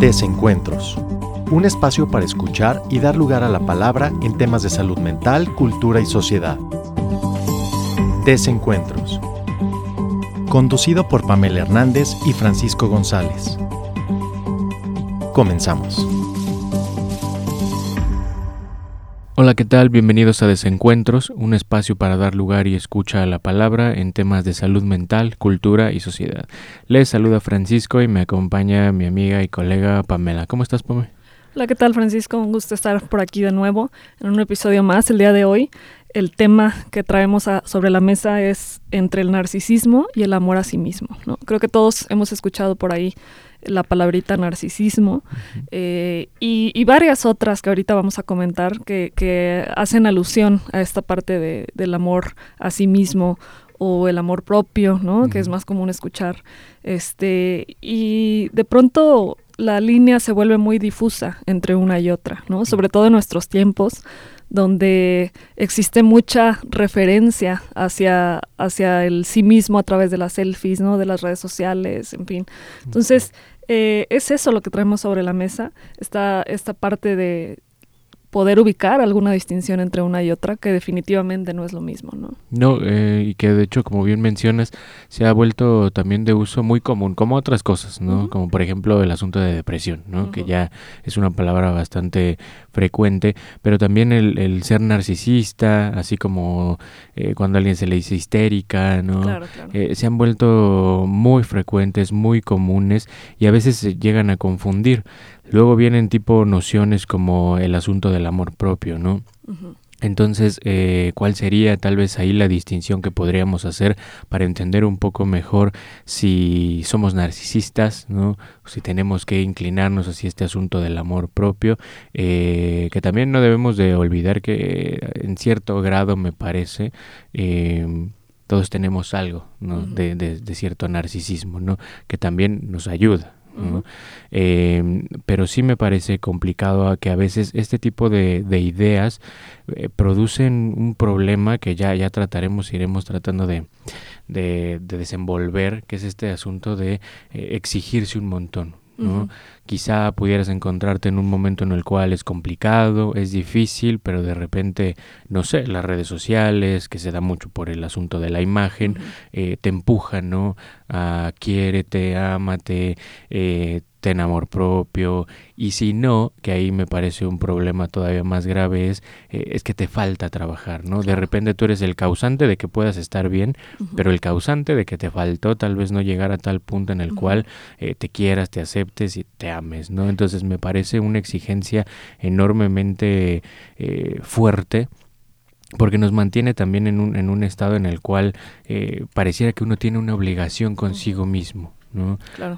Desencuentros. Un espacio para escuchar y dar lugar a la palabra en temas de salud mental, cultura y sociedad. Desencuentros. Conducido por Pamela Hernández y Francisco González. Comenzamos. Hola, ¿qué tal? Bienvenidos a Desencuentros, un espacio para dar lugar y escucha a la palabra en temas de salud mental, cultura y sociedad. Les saluda Francisco y me acompaña mi amiga y colega Pamela. ¿Cómo estás, Pamela? Hola, ¿qué tal, Francisco? Un gusto estar por aquí de nuevo en un episodio más el día de hoy. El tema que traemos sobre la mesa es entre el narcisismo y el amor a sí mismo. ¿no? Creo que todos hemos escuchado por ahí la palabrita narcisismo eh, y, varias otras que ahorita vamos a comentar que, hacen alusión a esta parte de, del amor a sí mismo o el amor propio, ¿no? Que es más común escuchar. Este, y de pronto la línea se vuelve muy difusa entre una y otra, ¿no? Sobre todo en nuestros tiempos, donde existe mucha referencia hacia, hacia el sí mismo a través de las selfies, ¿no? De las redes sociales, en fin. Entonces, eh, es eso lo que traemos sobre la mesa, esta, esta parte de poder ubicar alguna distinción entre una y otra, que definitivamente no es lo mismo, ¿no? No, eh, y que de hecho, como bien mencionas, se ha vuelto también de uso muy común, como otras cosas, ¿no? Como por ejemplo el asunto de depresión, ¿no? Que ya es una palabra bastante frecuente, pero también el, ser narcisista, así como eh, cuando a alguien se le dice histérica, ¿no? Claro, claro. Eh, se han vuelto muy frecuentes, muy comunes y a veces se llegan a confundir. Luego vienen tipo nociones como el asunto del amor propio, ¿no? Entonces, eh, ¿cuál sería tal vez ahí la distinción que podríamos hacer para entender un poco mejor si somos narcisistas, ¿no? si tenemos que inclinarnos hacia este asunto del amor propio, eh, que también no debemos de olvidar que en cierto grado me parece em, todos tenemos algo ¿no? de, de, cierto narcisismo, ¿no? que también nos ayuda. Em, pero sí me parece complicado a que a veces este tipo de, ideas eh, producen un problema que ya, ya trataremos, iremos tratando de, de, desenvolver, que es este asunto de eh, exigirse un montón. ¿No? Quizá pudieras encontrarte en un momento en el cual es complicado, es difícil, pero de repente, no sé, las redes sociales, que se da mucho por el asunto de la imagen, eh, te empujan, ¿no? A quiérete, ámate, eh, ten amor propio y si no, que ahí me parece un problema todavía más grave es, eh, es que te falta trabajar, ¿no? De repente tú eres el causante de que puedas estar bien, pero el causante de que te faltó tal vez no llegar a tal punto en el cual eh, te quieras, te aceptes y te ames, ¿no? Entonces me parece una exigencia enormemente eh, fuerte porque nos mantiene también en un, en un estado en el cual pareciera que uno tiene una obligación consigo mismo.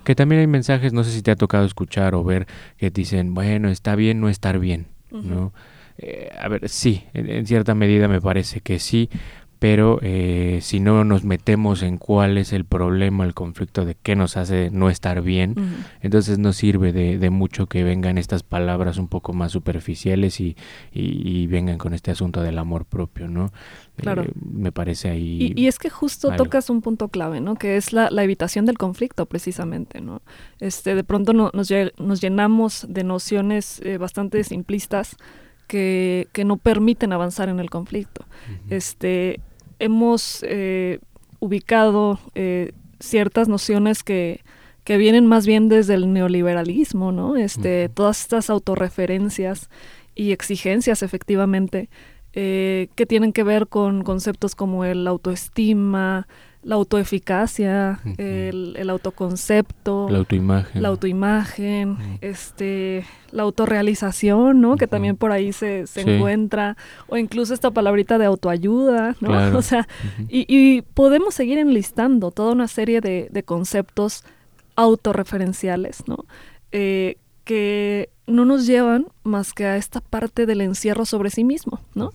Que también hay mensajes, no sé si te ha tocado escuchar o ver, que dicen, bueno, está bien no estar bien, ¿no? Eh, a ver, sí, en, cierta medida me parece que sí, pero eh, si no nos metemos en cuál es el problema, el conflicto de qué nos hace no estar bien, entonces no sirve de, mucho que vengan estas palabras un poco más superficiales y, y, vengan con este asunto del amor propio, ¿no? Claro. Eh, me parece ahí. Y, es que justo tocas un punto clave, ¿no? Que es la, evitación del conflicto, precisamente, ¿no? Este, de pronto nos, nos llenamos de nociones eh, bastante simplistas que, que, no permiten avanzar en el conflicto. Este, hemos eh, ubicado eh, ciertas nociones que, que, vienen más bien desde el neoliberalismo, ¿no? Este, Todas estas autorreferencias y exigencias, efectivamente, eh, que tienen que ver con conceptos como el autoestima, la autoeficacia, el, autoconcepto, la autoimagen, la autoimagen, este, la autorrealización, ¿no? Que también por ahí se, se encuentra, o incluso esta palabrita de autoayuda, ¿no? O sea, y, podemos seguir enlistando toda una serie de, conceptos autorreferenciales, ¿no? Eh, que no nos llevan más que a esta parte del encierro sobre sí mismo, ¿no?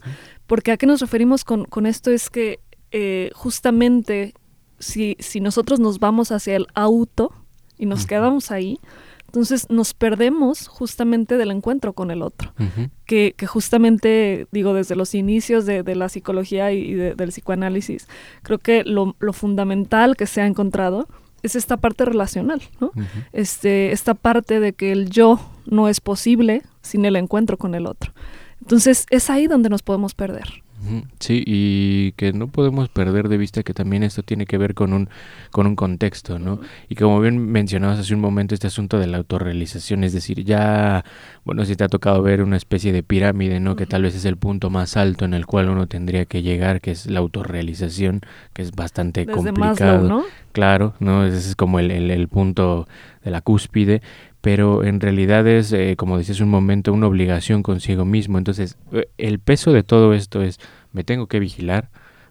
Porque a qué nos referimos con, con esto es que eh, justamente si, si nosotros nos vamos hacia el auto y nos quedamos ahí, entonces nos perdemos justamente del encuentro con el otro, que, que, justamente, digo, desde los inicios de, de la psicología y del psicoanálisis, creo que lo, lo, fundamental que se ha encontrado es esta parte relacional, ¿no? este, esta parte de que el yo no es posible sin el encuentro con el otro. Entonces es ahí donde nos podemos perder. Sí, y que no podemos perder de vista que también esto tiene que ver con un, con un contexto, ¿no? Y como bien mencionabas hace un momento, este asunto de la autorrealización, es decir, ya, bueno, si te ha tocado ver una especie de pirámide, ¿no? Que tal vez es el punto más alto en el cual uno tendría que llegar, que es la autorrealización, que es bastante complicado. ¿no? Claro, ¿no? Ese es como el, el, el punto de la cúspide, pero en realidad es, eh, como dices un momento, una obligación consigo mismo. Entonces, eh, el peso de todo esto es, me tengo que vigilar,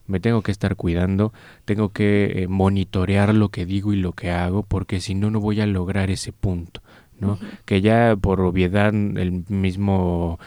me tengo que estar cuidando, tengo que eh, monitorear lo que digo y lo que hago, porque si no, no voy a lograr ese punto. ¿no? Que ya por obviedad el mismo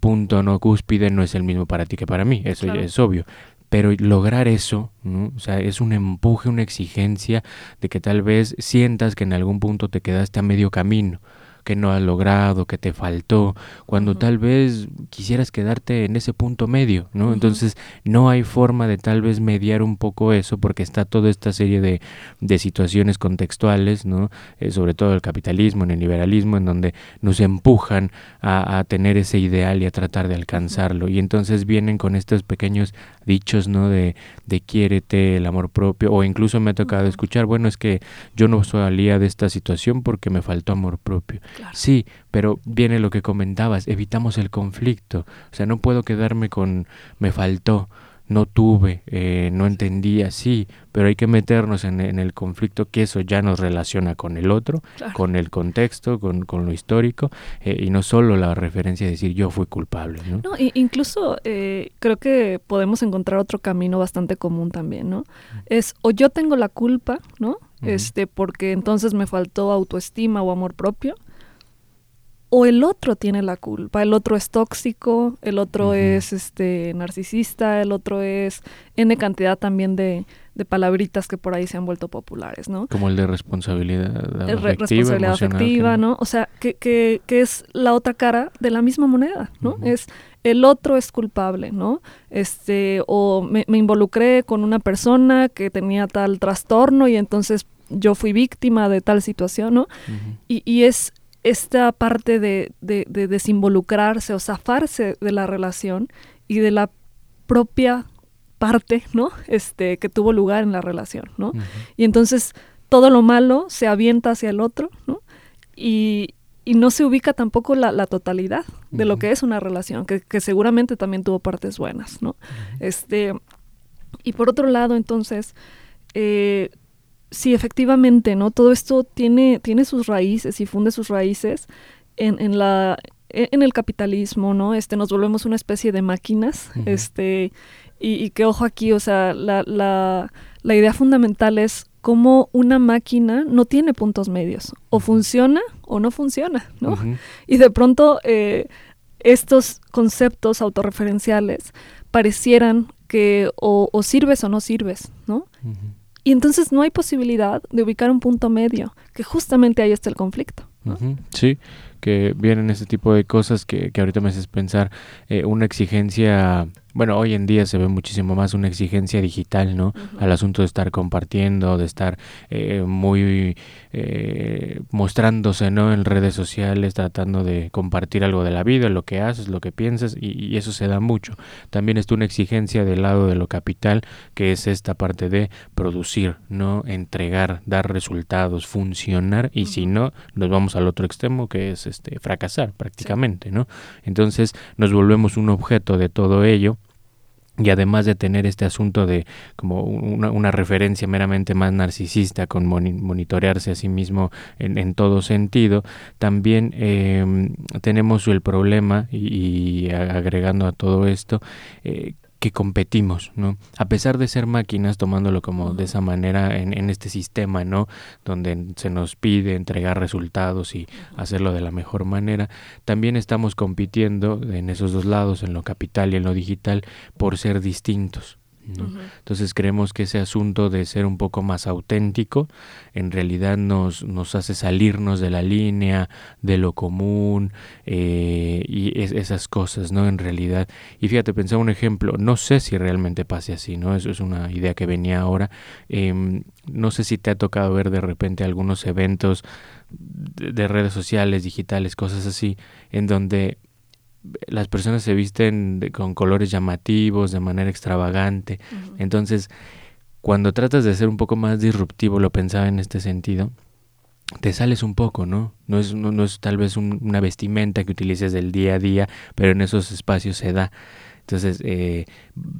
punto no cúspide no es el mismo para ti que para mí, eso ya es obvio pero lograr eso, ¿no? o sea, es un empuje, una exigencia de que tal vez sientas que en algún punto te quedaste a medio camino, que no has logrado, que te faltó, cuando tal vez quisieras quedarte en ese punto medio, ¿no? Entonces no hay forma de tal vez mediar un poco eso porque está toda esta serie de, de situaciones contextuales, ¿no? Eh, sobre todo el capitalismo, en el liberalismo, en donde nos empujan a, a, tener ese ideal y a tratar de alcanzarlo. Y entonces vienen con estos pequeños dichos, ¿no? De, de quiérete, el amor propio, o incluso me ha tocado escuchar, bueno, es que yo no salía de esta situación porque me faltó amor propio. Sí, pero viene lo que comentabas, evitamos el conflicto. O sea, no puedo quedarme con me faltó, no tuve, eh, no entendía, sí, pero hay que meternos en, el conflicto que eso ya nos relaciona con el otro, con el contexto, con, lo histórico, eh, y no solo la referencia de decir yo fui culpable. ¿no? no incluso eh, creo que podemos encontrar otro camino bastante común también, ¿no? Es o yo tengo la culpa, ¿no? Este, porque entonces me faltó autoestima o amor propio, o el otro tiene la culpa, el otro es tóxico, el otro es este narcisista, el otro es N cantidad también de, de, palabritas que por ahí se han vuelto populares, ¿no? Como el de responsabilidad afectiva, responsabilidad afectiva, ¿no? O sea, que, que, que, es la otra cara de la misma moneda, ¿no? Es el otro es culpable, ¿no? Este, o me, me involucré con una persona que tenía tal trastorno y entonces yo fui víctima de tal situación, ¿no? y, y, es esta parte de, de, desinvolucrarse o zafarse de la relación y de la propia parte, ¿no? Este, que tuvo lugar en la relación, ¿no? Y entonces todo lo malo se avienta hacia el otro, ¿no? Y, y no se ubica tampoco la, la totalidad de lo que es una relación, que, que, seguramente también tuvo partes buenas, ¿no? Este, y por otro lado, entonces, eh, sí, efectivamente, ¿no? Todo esto tiene, tiene sus raíces y funde sus raíces en, en la e, en el capitalismo, ¿no? Este, nos volvemos una especie de máquinas, este, y, y, que ojo aquí, o sea, la, la, la idea fundamental es cómo una máquina no tiene puntos medios, o funciona o no funciona, ¿no? Y de pronto eh, estos conceptos autorreferenciales parecieran que o, o, sirves o no sirves, ¿no? Y entonces no hay posibilidad de ubicar un punto medio, que justamente ahí está el conflicto. Sí, que vienen ese tipo de cosas que, que ahorita me haces pensar eh, una exigencia bueno, hoy en día se ve muchísimo más una exigencia digital, ¿no? Al asunto de estar compartiendo, de estar eh, muy eh, mostrándose, ¿no? En redes sociales, tratando de compartir algo de la vida, lo que haces, lo que piensas, y, eso se da mucho. También está una exigencia del lado de lo capital, que es esta parte de producir, ¿no? Entregar, dar resultados, funcionar, y si no, nos vamos al otro extremo, que es este fracasar prácticamente, ¿no? Entonces nos volvemos un objeto de todo ello y además de tener este asunto de como una, referencia meramente más narcisista con monitorearse a sí mismo en, en todo sentido, también eh, tenemos el problema y, y, agregando a todo esto eh, que competimos, ¿no? A pesar de ser máquinas, tomándolo como de esa manera en, en, este sistema, ¿no? Donde se nos pide entregar resultados y hacerlo de la mejor manera, también estamos compitiendo en esos dos lados, en lo capital y en lo digital, por ser distintos. Entonces creemos que ese asunto de ser un poco más auténtico en realidad nos, nos hace salirnos de la línea, de lo común eh, y esas cosas, ¿no? En realidad. Y fíjate, pensaba un ejemplo, no sé si realmente pase así, ¿no? Eso es una idea que venía ahora. Em, no sé si te ha tocado ver de repente algunos eventos de redes sociales, digitales, cosas así, en donde las personas se visten con colores llamativos, de manera extravagante. Entonces, cuando tratas de ser un poco más disruptivo, lo pensaba en este sentido, te sales un poco, ¿no? No es, no, es tal vez una vestimenta que utilices del día a día, pero en esos espacios se da. Entonces eh,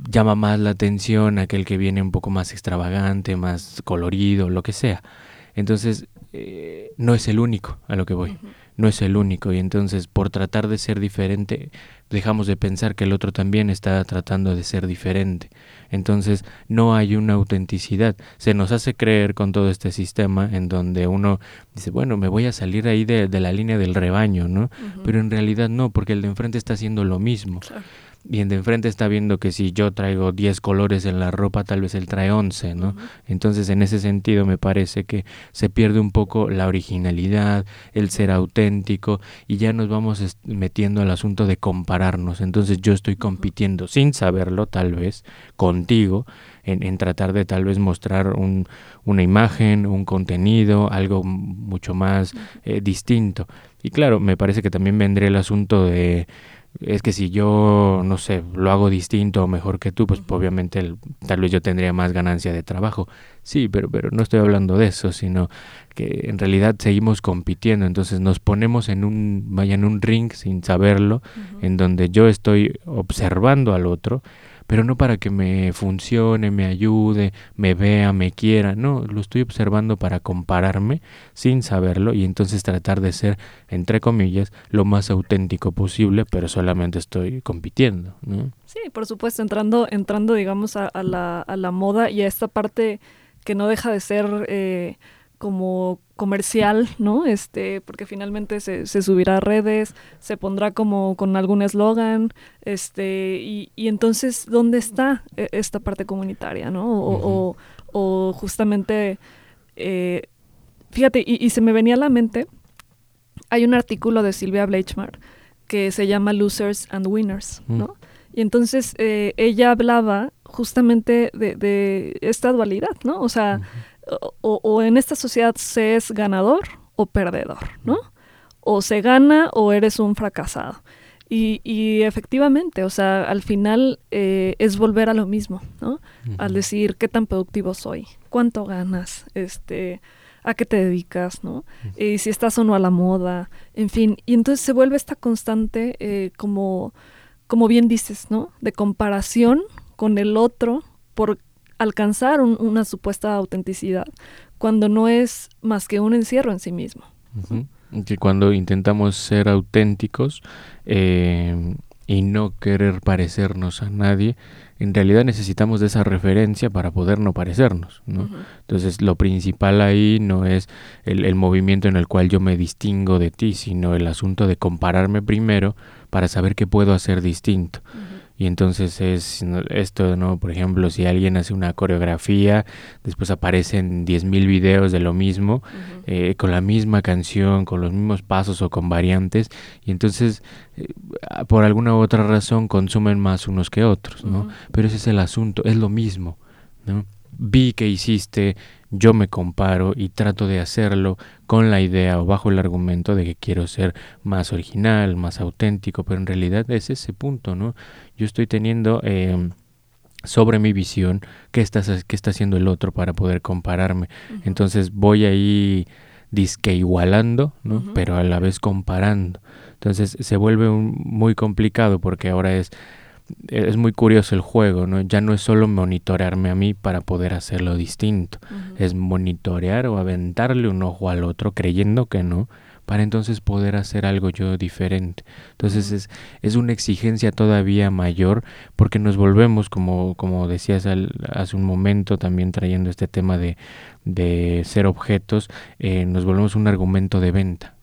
llama más la atención aquel que viene un poco más extravagante, más colorido, lo que sea. Entonces eh, no es el único a lo que voy no es el único y entonces por tratar de ser diferente dejamos de pensar que el otro también está tratando de ser diferente. Entonces no hay una autenticidad. Se nos hace creer con todo este sistema en donde uno dice, bueno, me voy a salir ahí de, la línea del rebaño, ¿no? Pero en realidad no, porque el de enfrente está haciendo lo mismo y en de enfrente está viendo que si yo traigo 10 colores en la ropa, tal vez él trae 11, ¿no? Entonces, en ese sentido, me parece que se pierde un poco la originalidad, el ser auténtico, y ya nos vamos metiendo al asunto de compararnos. Entonces, yo estoy compitiendo, sin saberlo, tal vez, contigo, en, tratar de tal vez mostrar un, una imagen, un contenido, algo mucho más eh, distinto. Y claro, me parece que también vendría el asunto de es que si yo, no sé, lo hago distinto o mejor que tú, pues obviamente tal vez yo tendría más ganancia de trabajo. Sí, pero, pero no estoy hablando de eso, sino que en realidad seguimos compitiendo, entonces nos ponemos en un, vaya, en un ring sin saberlo, en donde yo estoy observando al otro pero no para que me funcione, me ayude, me vea, me quiera, no, lo estoy observando para compararme sin saberlo y entonces tratar de ser, entre comillas, lo más auténtico posible, pero solamente estoy compitiendo, ¿no? Sí, por supuesto, entrando, entrando digamos, a, la, a la moda y a esta parte que no deja de ser... Eh, como comercial, ¿no? Este, porque finalmente se, se subirá a redes, se pondrá como con algún eslogan, este, y, y, entonces, ¿dónde está e, esta parte comunitaria, ¿no? O, o, justamente, eh, fíjate, y, y, se me venía a la mente, hay un artículo de Silvia Bleichmar que se llama Losers and Winners, ¿no? Y entonces eh, ella hablaba justamente de, de, esta dualidad, ¿no? O sea, o, en esta sociedad se es ganador o perdedor, ¿no? O se gana o eres un fracasado. Y, efectivamente, o sea, al final eh, es volver a lo mismo, ¿no? Al decir qué tan productivo soy, cuánto ganas, este, a qué te dedicas, ¿no? Y si estás o no a la moda, en fin. Y entonces se vuelve esta constante, eh, como, como bien dices, ¿no? De comparación con el otro por alcanzar una supuesta autenticidad cuando no es más que un encierro en sí mismo. Que cuando intentamos ser auténticos eh, y no querer parecernos a nadie, en realidad necesitamos de esa referencia para poder no parecernos. ¿no? Entonces lo principal ahí no es el, el, movimiento en el cual yo me distingo de ti, sino el asunto de compararme primero para saber qué puedo hacer distinto. Y entonces es esto, ¿no? Por ejemplo, si alguien hace una coreografía, después aparecen 10.000 videos de lo mismo, eh, con la misma canción, con los mismos pasos o con variantes, y entonces eh, por alguna u otra razón consumen más unos que otros, ¿no? Pero ese es el asunto, es lo mismo, ¿no? Vi que hiciste yo me comparo y trato de hacerlo con la idea o bajo el argumento de que quiero ser más original, más auténtico, pero en realidad es ese punto, ¿no? Yo estoy teniendo em, sobre mi visión qué, estás, qué está haciendo el otro para poder compararme. Entonces voy ahí disque igualando, ¿no? Pero a la vez comparando. Entonces se vuelve muy complicado porque ahora es es muy curioso el juego, ¿no? Ya no es solo monitorearme a mí para poder hacerlo distinto, es monitorear o aventarle un ojo al otro creyendo que no, para entonces poder hacer algo yo diferente. Entonces es, es una exigencia todavía mayor porque nos volvemos, como, como decías hace un momento, también trayendo este tema de, de ser objetos, eh, nos volvemos un argumento de venta.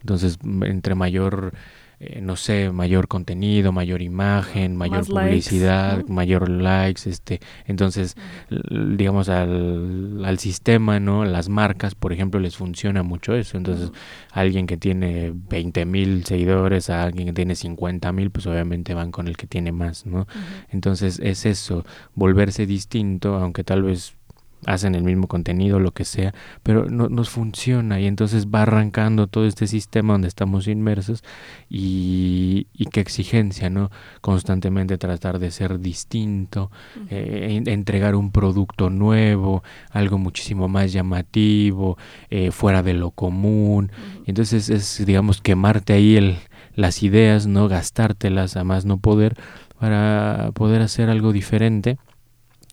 Entonces, entre mayor eh, no sé, mayor contenido, mayor imagen, mayor publicidad, mayor likes, este, entonces, digamos al, al, sistema, ¿no? Las marcas, por ejemplo, les funciona mucho eso, entonces, alguien que tiene 20 mil seguidores a alguien que tiene 50 mil, pues obviamente van con el que tiene más, ¿no? Entonces, es eso, volverse distinto, aunque tal vez hacen el mismo contenido, lo que sea, pero no nos funciona y entonces va arrancando todo este sistema donde estamos inmersos y, y qué exigencia, ¿no? Constantemente tratar de ser distinto, eh, entregar un producto nuevo, algo muchísimo más llamativo, eh, fuera de lo común. y entonces es, digamos, quemarte ahí el, las ideas, ¿no? Gastártelas a más no poder para poder hacer algo diferente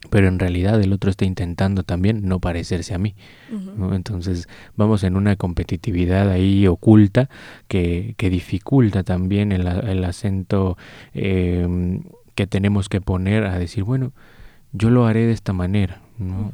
pero en realidad el otro está intentando también no parecerse a mí. Entonces vamos en una competitividad ahí oculta que, que dificulta también el, el acento em, que tenemos que poner a decir, bueno, yo lo haré de esta manera.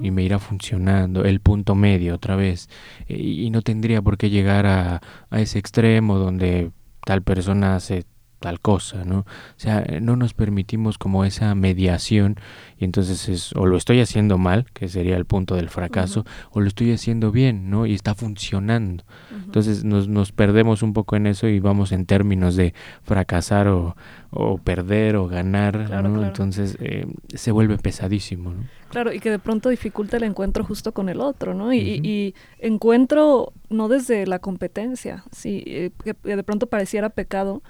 y me irá funcionando el punto medio otra vez y, y no tendría por qué llegar a, a ese extremo donde tal persona hace tal cosa, ¿no? O sea, no nos permitimos como esa mediación y entonces es o lo estoy haciendo mal, que sería el punto del fracaso, o lo estoy haciendo bien, ¿no? Y está funcionando. Entonces nos, nos perdemos un poco en eso y vamos en términos de fracasar o, o perder o ganar, ¿no? Entonces eh, se vuelve pesadísimo, ¿no? Claro, y que de pronto dificulta el encuentro justo con el otro, ¿no? Y, y encuentro no desde la competencia, sí, eh, que de pronto pareciera pecado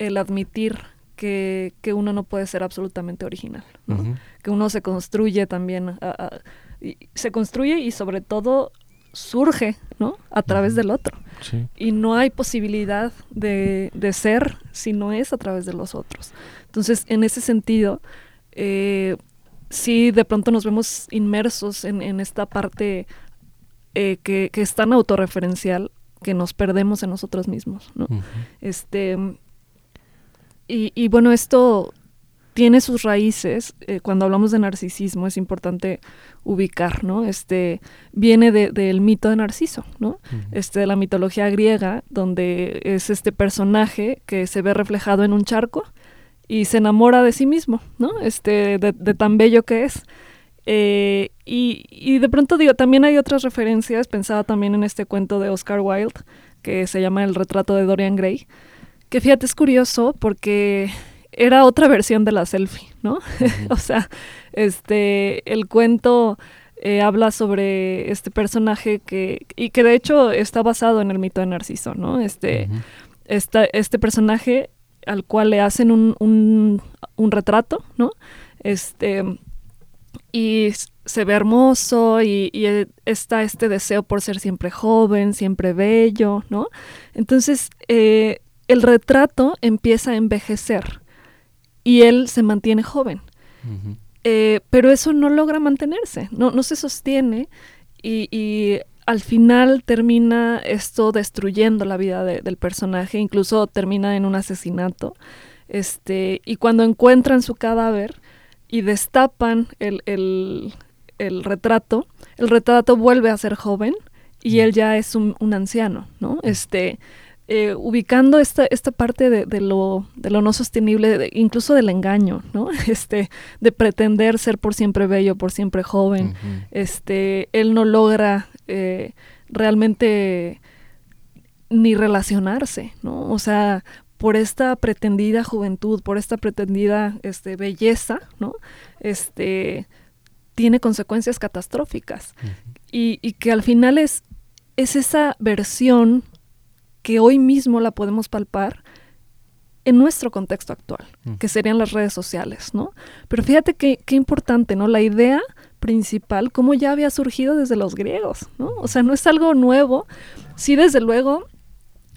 el admitir que, que, uno no puede ser absolutamente original, que uno se construye también, se construye y sobre todo surge ¿no? a través del otro. Y no hay posibilidad de, de, ser si no es a través de los otros. Entonces, en ese sentido, eh, sí de pronto nos vemos inmersos en, en esta parte eh, que, que, es tan autorreferencial que nos perdemos en nosotros mismos. ¿no? este, y, bueno, esto tiene sus raíces, eh, cuando hablamos de narcisismo es importante ubicar, ¿no? Este, viene del mito de Narciso, ¿no? Este, de la mitología griega, donde es este personaje que se ve reflejado en un charco y se enamora de sí mismo, ¿no? Este, de, tan bello que es. Eh, y, y, de pronto digo, también hay otras referencias, pensaba también en este cuento de Oscar Wilde, que se llama El retrato de Dorian Gray, que fíjate, es curioso porque era otra versión de la selfie, ¿no? o sea, este, el cuento eh, habla sobre este personaje que, y que de hecho está basado en el mito de Narciso, ¿no? Este, este personaje al cual le hacen un, un, un retrato, ¿no? Este, y se ve hermoso y, y, eh, está este deseo por ser siempre joven, siempre bello, ¿no? Entonces, eh, el retrato empieza a envejecer y él se mantiene joven. Eh, pero eso no logra mantenerse, no, no se sostiene y, al final termina esto destruyendo la vida del personaje, incluso termina en un asesinato. Este, y cuando encuentran su cadáver y destapan el, el, retrato, el retrato vuelve a ser joven y él ya es un, un anciano, ¿no? Este, eh, ubicando esta, esta parte de, lo, de lo no sostenible, incluso del engaño, ¿no? Este, de pretender ser por siempre bello, por siempre joven. Este, él no logra eh, realmente ni relacionarse, ¿no? O sea, por esta pretendida juventud, por esta pretendida este, belleza, ¿no? Este, tiene consecuencias catastróficas. y, y, que al final es, es esa versión que hoy mismo la podemos palpar en nuestro contexto actual, mm. que serían las redes sociales, ¿no? Pero fíjate qué, qué importante, ¿no? La idea principal, cómo ya había surgido desde los griegos, ¿no? O sea, no es algo nuevo. Sí, desde luego,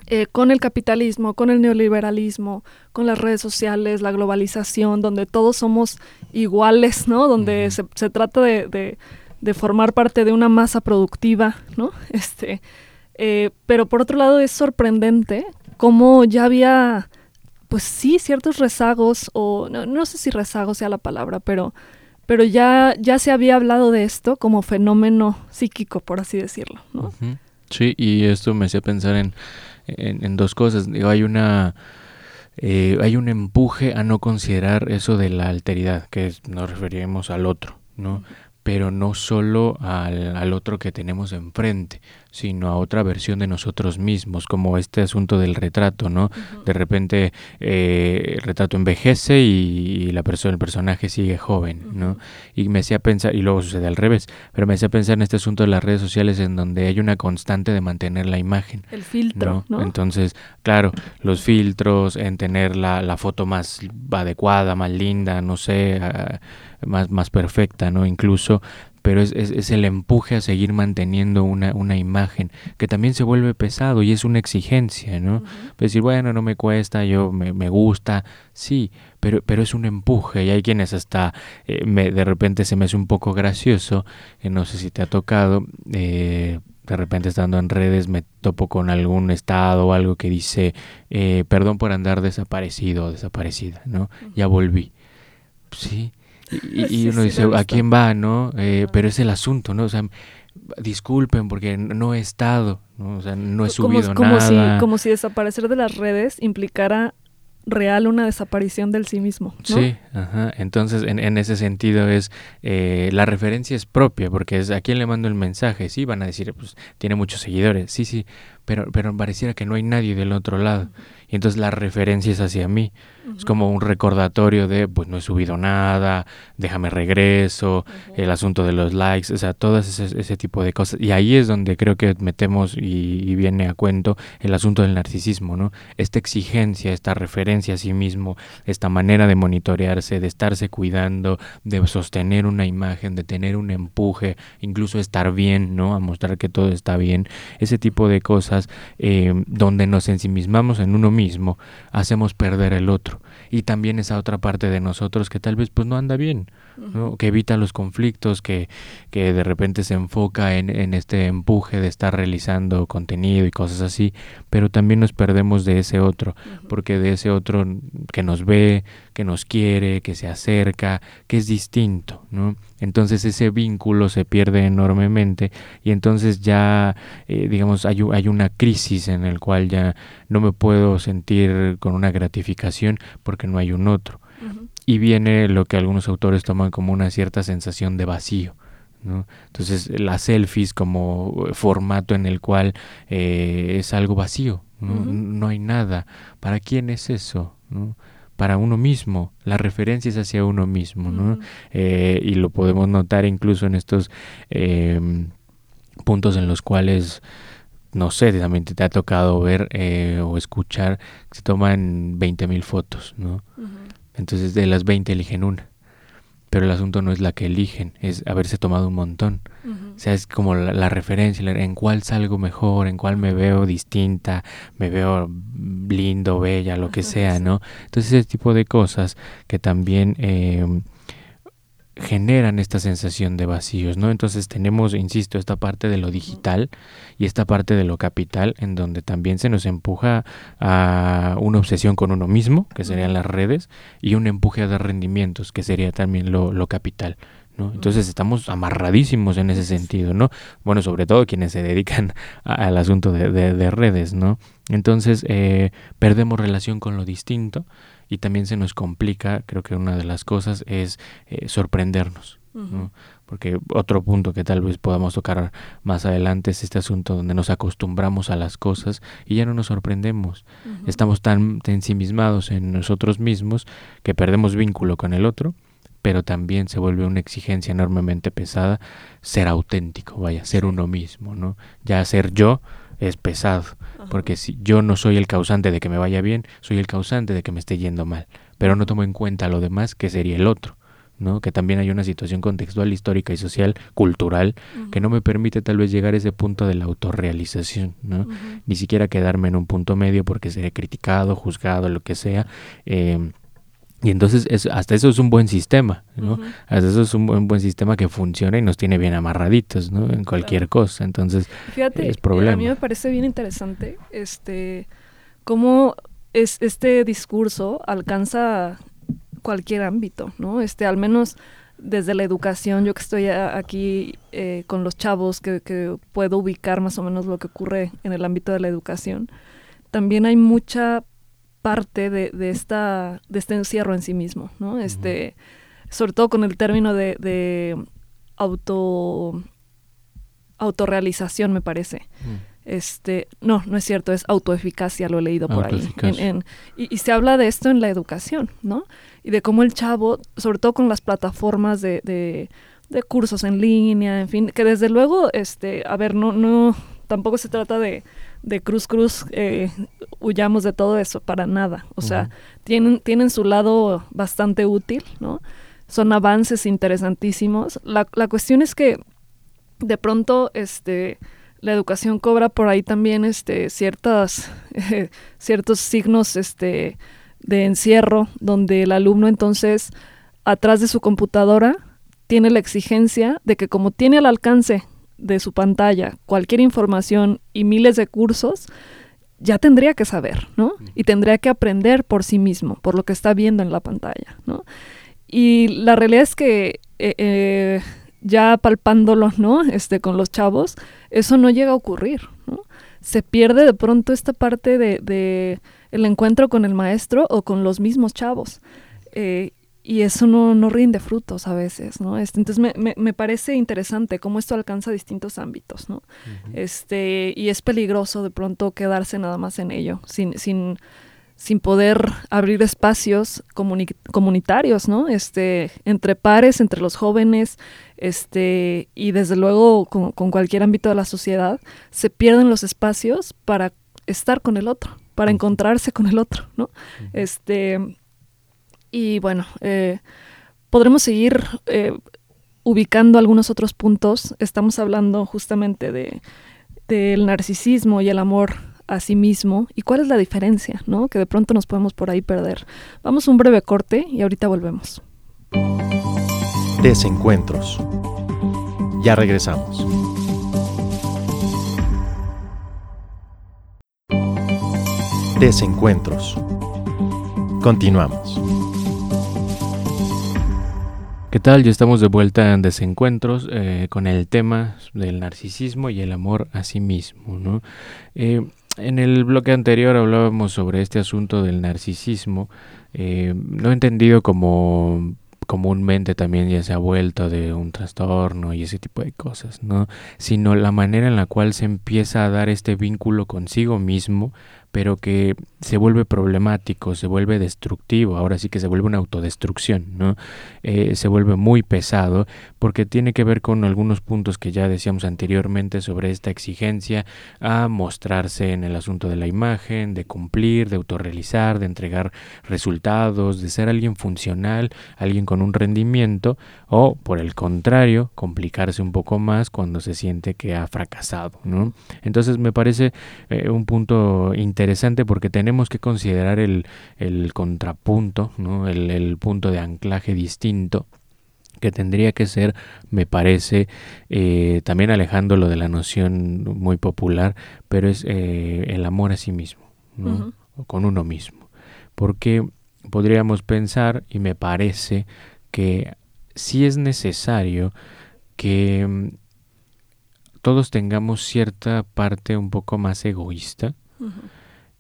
eh, con el capitalismo, con el neoliberalismo, con las redes sociales, la globalización, donde todos somos iguales, ¿no? Donde se, se, trata de, de, de, formar parte de una masa productiva, ¿no? Este, eh, pero por otro lado es sorprendente cómo ya había, pues sí, ciertos rezagos, o no, sé si rezagos sea la palabra, pero, pero ya, ya se había hablado de esto como fenómeno psíquico, por así decirlo. Sí, y esto me hacía pensar en, en, dos cosas. Digo, hay una eh, hay un empuje a no considerar eso de la alteridad, que nos referimos al otro, ¿no? Pero no solo al, al otro que tenemos enfrente, sino a otra versión de nosotros mismos, como este asunto del retrato, ¿no? De repente eh, el retrato envejece y, la persona, el personaje sigue joven, ¿no? Y me hacía pensar, y luego sucede al revés, pero me hacía pensar en este asunto de las redes sociales en donde hay una constante de mantener la imagen. El filtro, ¿no? Entonces, claro, los filtros, en tener la, la foto más adecuada, más linda, no sé, más, más perfecta, ¿no? Incluso pero es, es, el empuje a seguir manteniendo una, una, imagen que también se vuelve pesado y es una exigencia, ¿no? Decir, bueno, no me cuesta, yo me, me, gusta, sí, pero, pero es un empuje y hay quienes hasta eh, me, de repente se me hace un poco gracioso, eh, no sé si te ha tocado, eh, de repente estando en redes me topo con algún estado o algo que dice, perdón por andar desaparecido o desaparecida, ¿no? Ya volví. Sí, y, uno dice, ¿a quién va, no? Eh, pero es el asunto, ¿no? O sea, disculpen porque no he estado, ¿no? O sea, no he subido como, nada. Si, como si desaparecer de las redes implicara real una desaparición del sí mismo. ¿no? Sí, ajá. Entonces, en, en ese sentido es, eh, la referencia es propia, porque es a quién le mando el mensaje. Sí, van a decir, pues tiene muchos seguidores, sí, sí, pero, pero pareciera que no hay nadie del otro lado. Y entonces la referencia es hacia mí. Es como un recordatorio de, pues no he subido nada, déjame regreso, el asunto de los likes, o sea, todo ese, ese, tipo de cosas. Y ahí es donde creo que metemos y, viene a cuento el asunto del narcisismo, ¿no? Esta exigencia, esta referencia a sí mismo, esta manera de monitorearse, de estarse cuidando, de sostener una imagen, de tener un empuje, incluso estar bien, ¿no? A mostrar que todo está bien. Ese tipo de cosas eh, donde nos ensimismamos en uno mismo, hacemos perder el otro. Y también esa otra parte de nosotros que tal vez pues no anda bien, que evita los conflictos, que, que de repente se enfoca en, en, este empuje de estar realizando contenido y cosas así, pero también nos perdemos de ese otro, porque de ese otro que nos ve, que nos quiere, que se acerca, que es distinto, ¿no? Entonces ese vínculo se pierde enormemente y entonces ya, eh, digamos, hay, hay una crisis en el cual ya no me puedo sentir con una gratificación porque no hay un otro. Y viene lo que algunos autores toman como una cierta sensación de vacío. ¿no? Entonces las selfies como formato en el cual eh, es algo vacío, ¿no? no hay nada. ¿Para quién es eso? ¿no? para uno mismo, la referencia es hacia uno mismo, ¿no? Eh, y lo podemos notar incluso en estos em, puntos en los cuales, no sé, también te, ha tocado ver eh, o escuchar que se toman 20.000 fotos, ¿no? Entonces de las 20 eligen una pero el asunto no es la que eligen, es haberse tomado un montón. O sea, es como la, referencia, en cuál salgo mejor, en cuál me veo distinta, me veo lindo, bella, lo que sea, ¿no? Entonces ese tipo de cosas que también eh, generan esta sensación de vacíos, ¿no? Entonces tenemos, insisto, esta parte de lo digital y esta parte de lo capital en donde también se nos empuja a una obsesión con uno mismo, que serían las redes, y un empuje a dar rendimientos, que sería también lo, lo capital. ¿no? Entonces estamos amarradísimos en ese sentido, ¿no? Bueno, sobre todo quienes se dedican al asunto de, de, redes, ¿no? Entonces eh, perdemos relación con lo distinto y también se nos complica, creo que una de las cosas es eh, sorprendernos, ¿no? Porque otro punto que tal vez podamos tocar más adelante es este asunto donde nos acostumbramos a las cosas y ya no nos sorprendemos. Estamos tan ensimismados en nosotros mismos que perdemos vínculo con el otro pero también se vuelve una exigencia enormemente pesada ser auténtico, vaya, ser uno mismo, ¿no? Ya ser yo es pesado, porque si yo no soy el causante de que me vaya bien, soy el causante de que me esté yendo mal, pero no tomo en cuenta lo demás que sería el otro. ¿no? que también hay una situación contextual, histórica y social, cultural, que no me permite tal vez llegar a ese punto de la autorrealización, ¿no? ni siquiera quedarme en un punto medio porque seré criticado, juzgado, lo que sea. Eh, y entonces es, hasta eso es un buen sistema, ¿no? Hasta eso es un buen, buen sistema que funciona y nos tiene bien amarraditos, ¿no? En cualquier cosa. Entonces, Fíjate, es problema. A mí me parece bien interesante este cómo es, este discurso alcanza cualquier ámbito, ¿no? Este, al menos desde la educación, yo que estoy aquí eh, con los chavos, que, que puedo ubicar más o menos lo que ocurre en el ámbito de la educación, también hay mucha parte de, de, esta, de este encierro en sí mismo, ¿no? Este, Sobre todo con el término de, de auto autorrealización, me parece. Mm. Este, no, no es cierto, es autoeficacia, lo he leído por ahí. y, se habla de esto en la educación, ¿no? Y de cómo el chavo, sobre todo con las plataformas de, de, cursos en línea, en fin, que desde luego, este, a ver, no, no, tampoco se trata de, de cruz cruz, eh, huyamos de todo eso, para nada. O sea, tienen, tienen su lado bastante útil, ¿no? Son avances interesantísimos. La, la cuestión es que de pronto, este la educación cobra por ahí también este, ciertas, ciertos signos este, de encierro, donde el alumno entonces, atrás de su computadora, tiene la exigencia de que como tiene al alcance de su pantalla cualquier información y miles de cursos, ya tendría que saber, ¿no? Y tendría que aprender por sí mismo, por lo que está viendo en la pantalla, ¿no? Y la realidad es que eh, eh, ya palpándolo, ¿no? Este, con los chavos, eso no llega a ocurrir, ¿no? Se pierde de pronto esta parte de, de el encuentro con el maestro o con los mismos chavos. Eh, y eso no, no, rinde frutos a veces, ¿no? Este, entonces me, me, me, parece interesante cómo esto alcanza distintos ámbitos, ¿no? este, y es peligroso de pronto quedarse nada más en ello, sin, sin sin poder abrir espacios comunitarios, ¿no? Este, entre pares, entre los jóvenes, este, y desde luego con, cualquier ámbito de la sociedad, se pierden los espacios para estar con el otro, para encontrarse con el otro, ¿no? Este, y bueno, eh, podremos seguir eh, ubicando algunos otros puntos. Estamos hablando justamente de del narcisismo y el amor a sí mismo y cuál es la diferencia, ¿no? Que de pronto nos podemos por ahí perder. Vamos a un breve corte y ahorita volvemos. Desencuentros. Ya regresamos. Desencuentros. Continuamos. ¿Qué tal? Ya estamos de vuelta en Desencuentros eh, con el tema del narcisismo y el amor a sí mismo. Eh, en el bloque anterior hablábamos sobre este asunto del narcisismo, eh, no entendido como comúnmente también ya se ha vuelto de un trastorno y ese tipo de cosas, ¿no? Sino la manera en la cual se empieza a dar este vínculo consigo mismo pero que se vuelve problemático, se vuelve destructivo, ahora sí que se vuelve una autodestrucción, ¿no? Eh, se vuelve muy pesado porque tiene que ver con algunos puntos que ya decíamos anteriormente sobre esta exigencia a mostrarse en el asunto de la imagen, de cumplir, de autorrealizar, de entregar resultados, de ser alguien funcional, alguien con un rendimiento o por el contrario, complicarse un poco más cuando se siente que ha fracasado. Entonces me parece eh, un punto interesante interesante porque tenemos que considerar el, el contrapunto, ¿no? el, el punto de anclaje distinto que tendría que ser, me parece, eh, también alejándolo de la noción muy popular, pero es eh, el amor a sí mismo, ¿no? o con uno mismo. Porque podríamos pensar, y me parece, que sí es necesario que mm, todos tengamos cierta parte un poco más egoísta,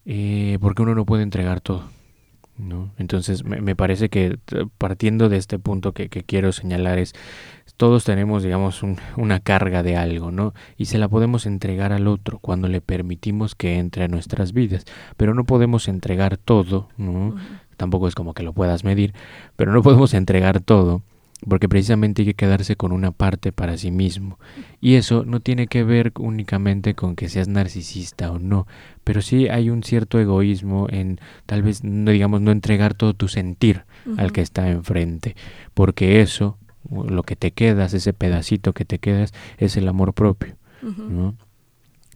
eh, porque uno no puede entregar todo. ¿no? Entonces me, parece que partiendo de este punto que, quiero señalar es, todos tenemos, digamos, una carga de algo, ¿no? Y se la podemos entregar al otro cuando le permitimos que entre a nuestras vidas, pero no podemos entregar todo, ¿no? Tampoco es como que lo puedas medir, pero no podemos entregar todo porque precisamente hay que quedarse con una parte para sí mismo. Y eso no tiene que ver únicamente con que seas narcisista o no, pero sí hay un cierto egoísmo en tal vez, no digamos, no entregar todo tu sentir al que está enfrente, porque eso, lo que te quedas, ese pedacito que te quedas, es el amor propio. ¿no?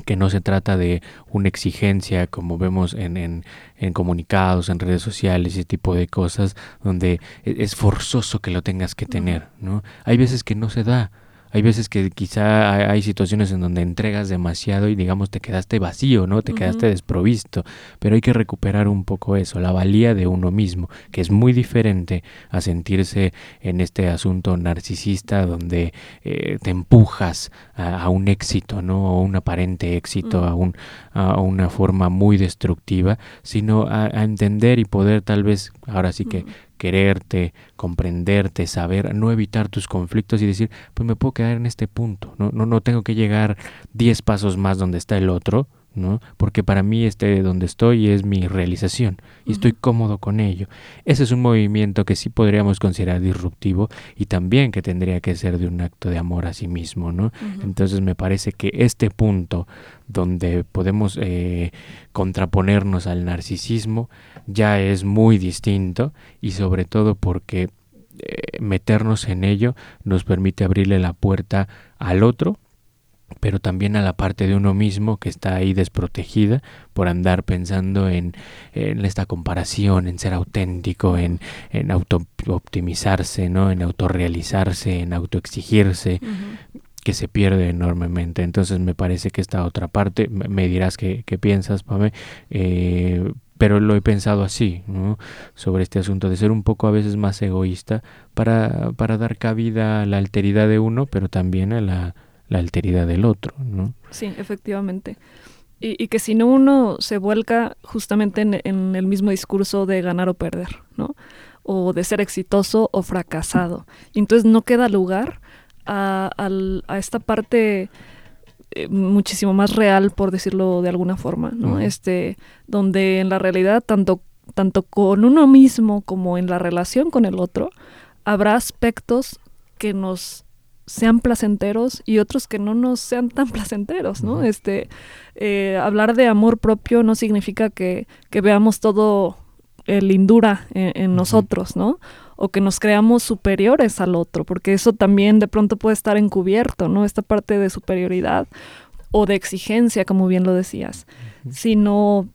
Que no se trata de una exigencia como vemos en, en, en, comunicados, en redes sociales, ese tipo de cosas, donde e, es forzoso que lo tengas que tener, ¿no? Hay veces que no se da, Hay veces que quizá hay, situaciones en donde entregas demasiado y digamos te quedaste vacío, ¿no? Te quedaste desprovisto, pero hay que recuperar un poco eso, la valía de uno mismo, que es muy diferente a sentirse en este asunto narcisista donde eh, te empujas a, un éxito, ¿no? A un aparente éxito, a, un, a una forma muy destructiva, sino a, entender y poder tal vez, ahora sí que quererte, comprenderte, saber, no evitar tus conflictos y decir, pues me puedo quedar en este punto, no, no, no tengo que llegar 10 pasos más donde está el otro, ¿no? Porque para mí este donde estoy es mi realización y estoy cómodo con ello. Ese es un movimiento que sí podríamos considerar disruptivo y también que tendría que ser de un acto de amor a sí mismo, ¿no? Entonces me parece que este punto donde podemos eh, contraponernos al narcisismo ya es muy distinto y sobre todo porque eh, meternos en ello nos permite abrirle la puerta al otro pero también a la parte de uno mismo que está ahí desprotegida por andar pensando en, esta comparación, en ser auténtico, en, en auto optimizarse, ¿no? en autorrealizarse, en autoexigirse, que se pierde enormemente. Entonces me parece que esta otra parte, me dirás qué, piensas, Pame, eh, pero lo he pensado así, ¿no? sobre este asunto de ser un poco a veces más egoísta para, para dar cabida a la alteridad de uno, pero también a la la alteridad del otro, ¿no? Sí, efectivamente. Y, que si no uno se vuelca justamente en, el mismo discurso de ganar o perder, ¿no? O de ser exitoso o fracasado. Y entonces no queda lugar a, esta parte eh, muchísimo más real, por decirlo de alguna forma, ¿no? Este, donde en la realidad, tanto, tanto con uno mismo como en la relación con el otro, habrá aspectos que nos sean placenteros y otros que no nos sean tan placenteros, ¿no? Este, eh, hablar de amor propio no significa que, veamos todo el lindura en, nosotros, ¿no? O que nos creamos superiores al otro, porque eso también de pronto puede estar encubierto, ¿no? Esta parte de superioridad o de exigencia, como bien lo decías, sino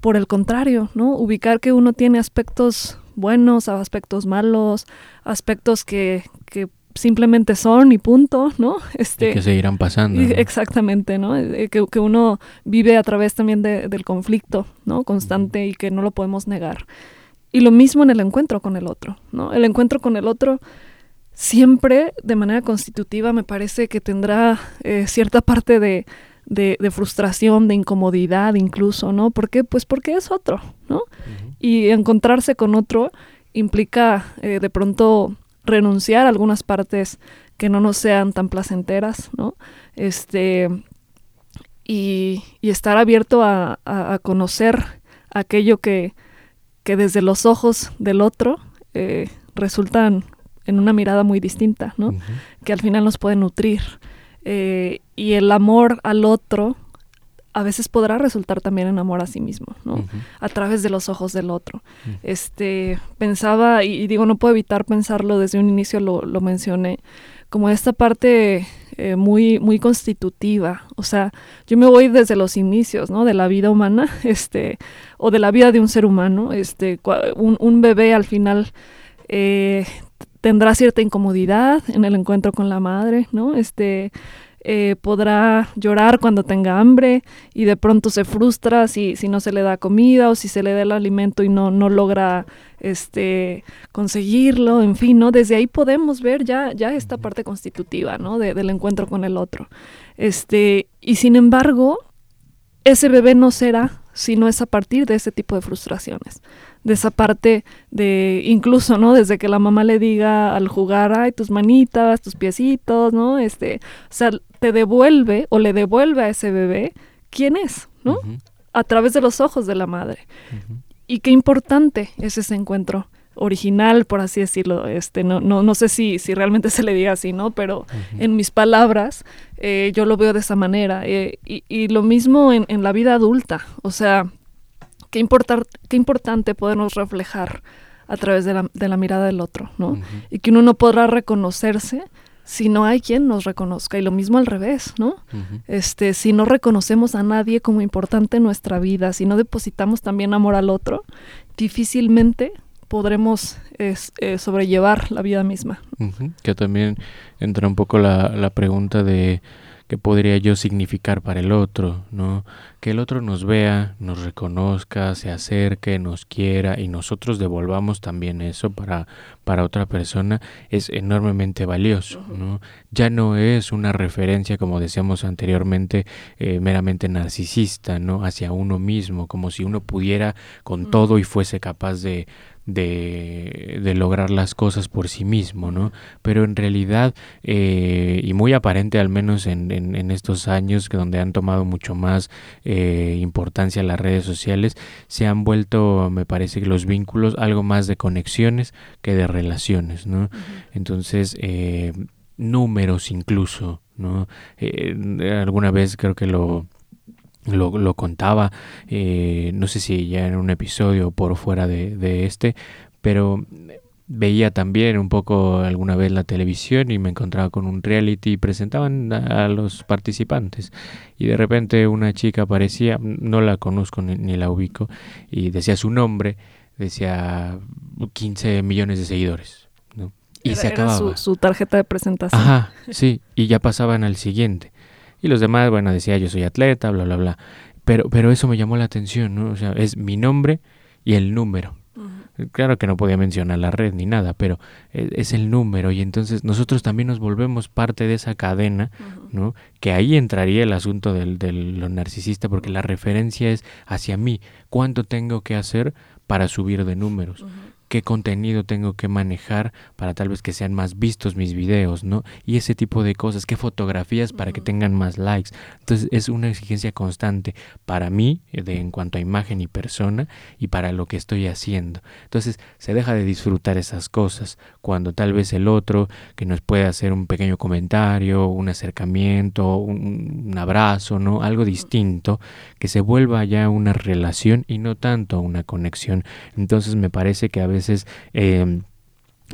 por el contrario, ¿no? Ubicar que uno tiene aspectos buenos, aspectos malos, aspectos que, que simplemente son y punto, ¿no? Este, que seguirán pasando. Exactamente, ¿no? Eh, que, que, uno vive a través también del conflicto, ¿no? Constante y que no lo podemos negar. Y lo mismo en el encuentro con el otro, ¿no? El encuentro con el otro siempre de manera constitutiva me parece que tendrá eh, cierta parte de, de, frustración, de incomodidad incluso, ¿no? ¿Por qué? Pues porque es otro, ¿no? Y encontrarse con otro implica eh, de pronto renunciar a algunas partes que no nos sean tan placenteras, ¿no? Este, y, estar abierto a, conocer aquello que, que, desde los ojos del otro eh, resultan en una mirada muy distinta, ¿no? Que al final nos puede nutrir. Eh, y el amor al otro a veces podrá resultar también en amor a sí mismo, ¿no? A través de los ojos del otro. Este, pensaba, y, digo, no puedo evitar pensarlo, desde un inicio lo, mencioné, como esta parte eh, muy, muy constitutiva. O sea, yo me voy desde los inicios, ¿no? De la vida humana, este, o de la vida de un ser humano. Este, un, un bebé al final eh, tendrá cierta incomodidad en el encuentro con la madre, ¿no? Este, eh, podrá llorar cuando tenga hambre y de pronto se frustra si, si no se le da comida o si se le da el alimento y no, no logra este, conseguirlo, en fin, ¿no? Desde ahí podemos ver ya, ya esta parte constitutiva, ¿no? del encuentro con el otro. Este, y sin embargo, ese bebé no será sino es a partir de ese tipo de frustraciones, de esa parte de incluso, ¿no? Desde que la mamá le diga al jugar, ay, tus manitas, tus piecitos, ¿no? Este, o sea, te devuelve o le devuelve a ese bebé quién es, ¿no? A través de los ojos de la madre. Y qué importante es ese encuentro original, por así decirlo. Este, no, no, no sé si, si realmente se le diga así, ¿no? Pero en mis palabras, eh, yo lo veo de esa manera. Eh, y, y, lo mismo en, en, la vida adulta. O sea, qué, importar, qué importante podernos reflejar a través de la, de la mirada del otro, ¿no? Y que uno no podrá reconocerse si no hay quien nos reconozca y lo mismo al revés, ¿no? Este, si no reconocemos a nadie como importante en nuestra vida, si no depositamos también amor al otro, difícilmente podremos eh, sobrellevar la vida misma. Que también entra un poco la, la pregunta de qué podría yo significar para el otro, ¿no? Que el otro nos vea, nos reconozca, se acerque, nos quiera y nosotros devolvamos también eso para, para otra persona es enormemente valioso, ¿no? Ya no es una referencia, como decíamos anteriormente, eh, meramente narcisista, ¿no? Hacia uno mismo, como si uno pudiera con todo y fuese capaz de, de, de, lograr las cosas por sí mismo, ¿no? Pero en realidad, eh, y muy aparente al menos en, en, estos años que donde han tomado mucho más eh, importancia las redes sociales, se han vuelto, me parece que los vínculos, algo más de conexiones que de relaciones, ¿no? Entonces, eh, números incluso, ¿no? alguna vez creo que lo lo, lo contaba, eh, no sé si ya en un episodio o por fuera de, de, este, pero veía también un poco alguna vez la televisión y me encontraba con un reality y presentaban a, los participantes y de repente una chica aparecía, no la conozco ni, la ubico, y decía su nombre, decía 15 millones de seguidores. ¿no? Y se acababa. Su, su, tarjeta de presentación. Ajá, sí, y ya pasaban al siguiente. Y los demás, bueno, decía yo soy atleta, bla, bla, bla. Pero, pero eso me llamó la atención, ¿no? O sea, es mi nombre y el número. Claro que no podía mencionar la red ni nada, pero e, es el número y entonces nosotros también nos volvemos parte de esa cadena, ¿no? Que ahí entraría el asunto del, del lo narcisista porque la referencia es hacia mí, cuánto tengo que hacer para subir de números qué contenido tengo que manejar para tal vez que sean más vistos mis videos, ¿no? Y ese tipo de cosas, qué fotografías para que tengan más likes. Entonces es una exigencia constante para mí eh, de, en cuanto a imagen y persona y para lo que estoy haciendo. Entonces se deja de disfrutar esas cosas cuando tal vez el otro que nos puede hacer un pequeño comentario, un acercamiento, un, un abrazo, ¿no? Algo distinto, que se vuelva ya una relación y no tanto una conexión. Entonces me parece que a veces veces em,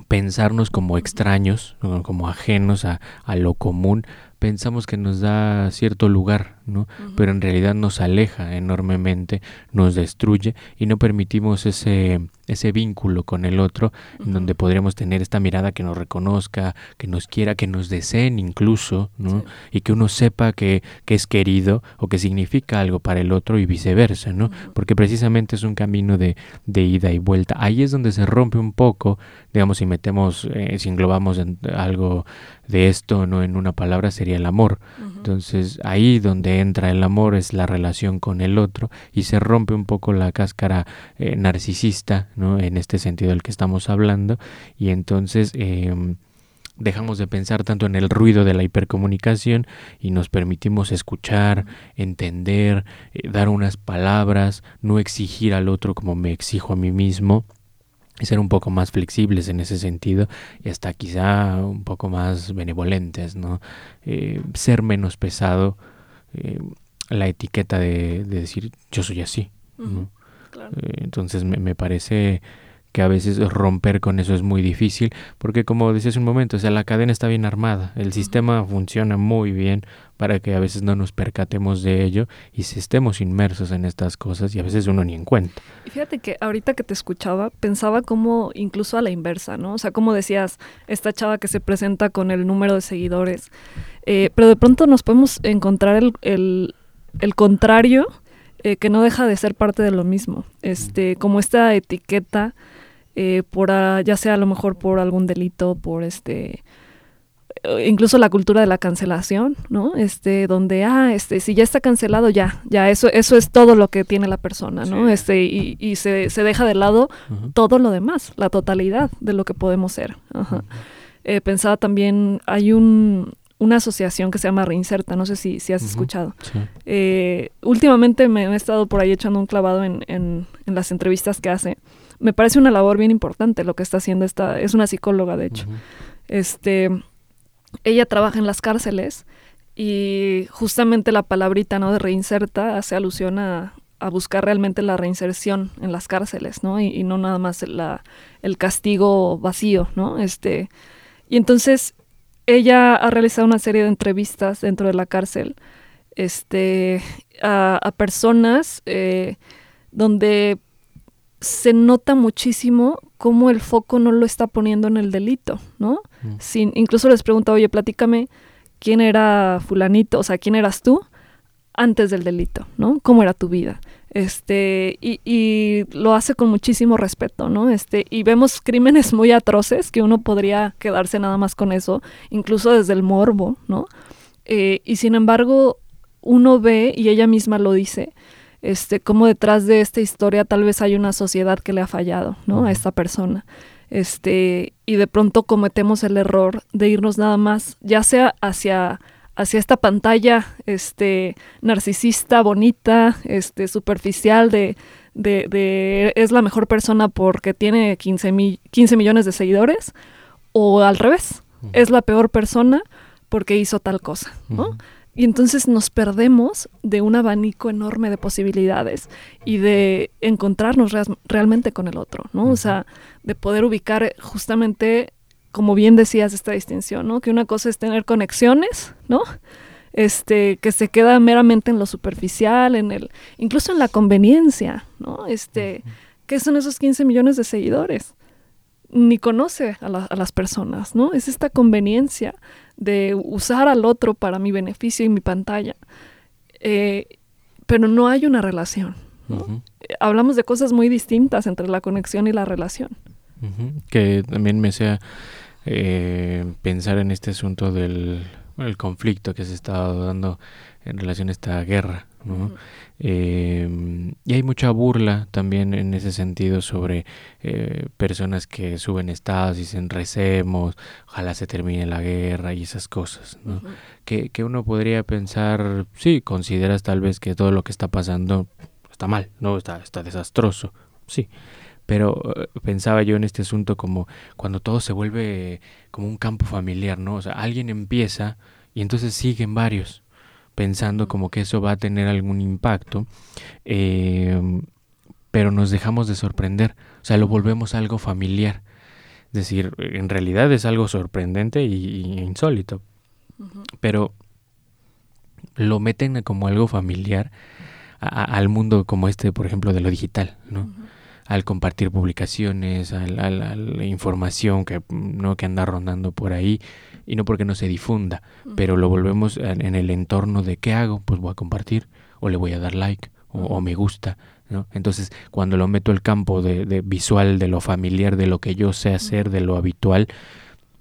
pensarnos como extraños, como ajenos a, a, lo común, pensamos que nos da cierto lugar, ¿no? Pero en realidad nos aleja enormemente, nos destruye y no permitimos ese, ese vínculo con el otro, en donde podríamos tener esta mirada que nos reconozca, que nos quiera, que nos deseen incluso, ¿no? Y que uno sepa que, que, es querido o que significa algo para el otro y viceversa, ¿no? Porque precisamente es un camino de, de, ida y vuelta. Ahí es donde se rompe un poco, digamos, si metemos, eh, si englobamos en algo de esto, ¿no? En una palabra sería el amor. Entonces ahí donde entra el amor es la relación con el otro y se rompe un poco la cáscara eh, narcisista, ¿no? En este sentido del que estamos hablando y entonces em, dejamos de pensar tanto en el ruido de la hipercomunicación y nos permitimos escuchar, entender, eh, dar unas palabras, no exigir al otro como me exijo a mí mismo y ser un poco más flexibles en ese sentido y hasta quizá un poco más benevolentes, ¿no? Eh, ser menos pesado eh, la etiqueta de, decir yo soy así, eh, entonces me, me parece que a veces romper con eso es muy difícil, porque como decías un momento, o sea, la cadena está bien armada, el sistema funciona muy bien para que a veces no nos percatemos de ello y si estemos inmersos en estas cosas y a veces uno ni en cuenta. Y fíjate que ahorita que te escuchaba, pensaba como incluso a la inversa, ¿no? O sea, como decías, esta chava que se presenta con el número de seguidores, eh, pero de pronto nos podemos encontrar el, el, el contrario, eh, que no deja de ser parte de lo mismo, este, como esta etiqueta eh, por ya sea a lo mejor por algún delito, por este eh, incluso la cultura de la cancelación, ¿no? Este, donde, ah, este, si ya está cancelado, ya, ya, eso, eso es todo lo que tiene la persona, ¿no? Este, y, y se, se, deja de lado todo lo demás, la totalidad de lo que podemos ser. Eh, pensaba también, hay un, una asociación que se llama Reinserta, no sé si, si has escuchado. últimamente me he estado por ahí echando un clavado en, en, en las entrevistas que hace me parece una labor bien importante lo que está haciendo esta, es una psicóloga de hecho. Este, ella trabaja en las cárceles y justamente la palabrita, ¿no? de reinserta hace alusión a, buscar realmente la reinserción en las cárceles, ¿no? Y, no nada más la, el castigo vacío, ¿no? Este, y entonces ella ha realizado una serie de entrevistas dentro de la cárcel, este, a, personas eh, donde se nota muchísimo cómo el foco no lo está poniendo en el delito, ¿no? Mm. Sin, incluso les pregunta, oye, platícame quién era fulanito, o sea, quién eras tú antes del delito, ¿no? ¿Cómo era tu vida? Este, y, y, lo hace con muchísimo respeto, ¿no? Este, y vemos crímenes muy atroces que uno podría quedarse nada más con eso, incluso desde el morbo, ¿no? Eh, y sin embargo, uno ve, y ella misma lo dice, este, como detrás de esta historia tal vez hay una sociedad que le ha fallado, ¿no? A esta persona. Este, y de pronto cometemos el error de irnos nada más, ya sea hacia, hacia esta pantalla este, narcisista, bonita, este, superficial, de, de, de es la mejor persona porque tiene 15, 15 millones de seguidores, o al revés, es la peor persona porque hizo tal cosa, ¿no? Y entonces nos perdemos de un abanico enorme de posibilidades y de encontrarnos realmente con el otro, ¿no? O sea, de poder ubicar justamente, como bien decías, esta distinción, ¿no? Que una cosa es tener conexiones, ¿no? Este, que se queda meramente en lo superficial, en el, incluso en la conveniencia, ¿no? Este, ¿qué son esos 15 millones de seguidores? Ni conoce a, a las personas, ¿no? Es esta conveniencia de usar al otro para mi beneficio y mi pantalla. Eh, pero no hay una relación. Hablamos de cosas muy distintas entre la conexión y la relación. Que también me sea eh, pensar en este asunto del conflicto que se está dando en relación a esta guerra. Em, y hay mucha burla también en ese sentido sobre eh, personas que suben estados y dicen recemos, ojalá se termine la guerra y esas cosas. que, que, uno podría pensar, sí, consideras tal vez que todo lo que está pasando está mal, no está, está desastroso, sí. Pero eh, pensaba yo en este asunto como cuando todo se vuelve como un campo familiar, ¿no? O sea, alguien empieza y entonces siguen varios pensando como que eso va a tener algún impacto, em, pero nos dejamos de sorprender, o sea, lo volvemos algo familiar. Es decir, en realidad es algo sorprendente y, insólito, pero lo meten como algo familiar al mundo como este, por ejemplo, de lo digital, ¿no? Al compartir publicaciones, a la información que, ¿no? que anda rondando por ahí, y no porque no se difunda, pero lo volvemos en, el entorno de qué hago, pues voy a compartir o le voy a dar like o, me gusta, ¿no? Entonces, cuando lo meto el campo de, de, visual, de lo familiar, de lo que yo sé hacer, de lo habitual,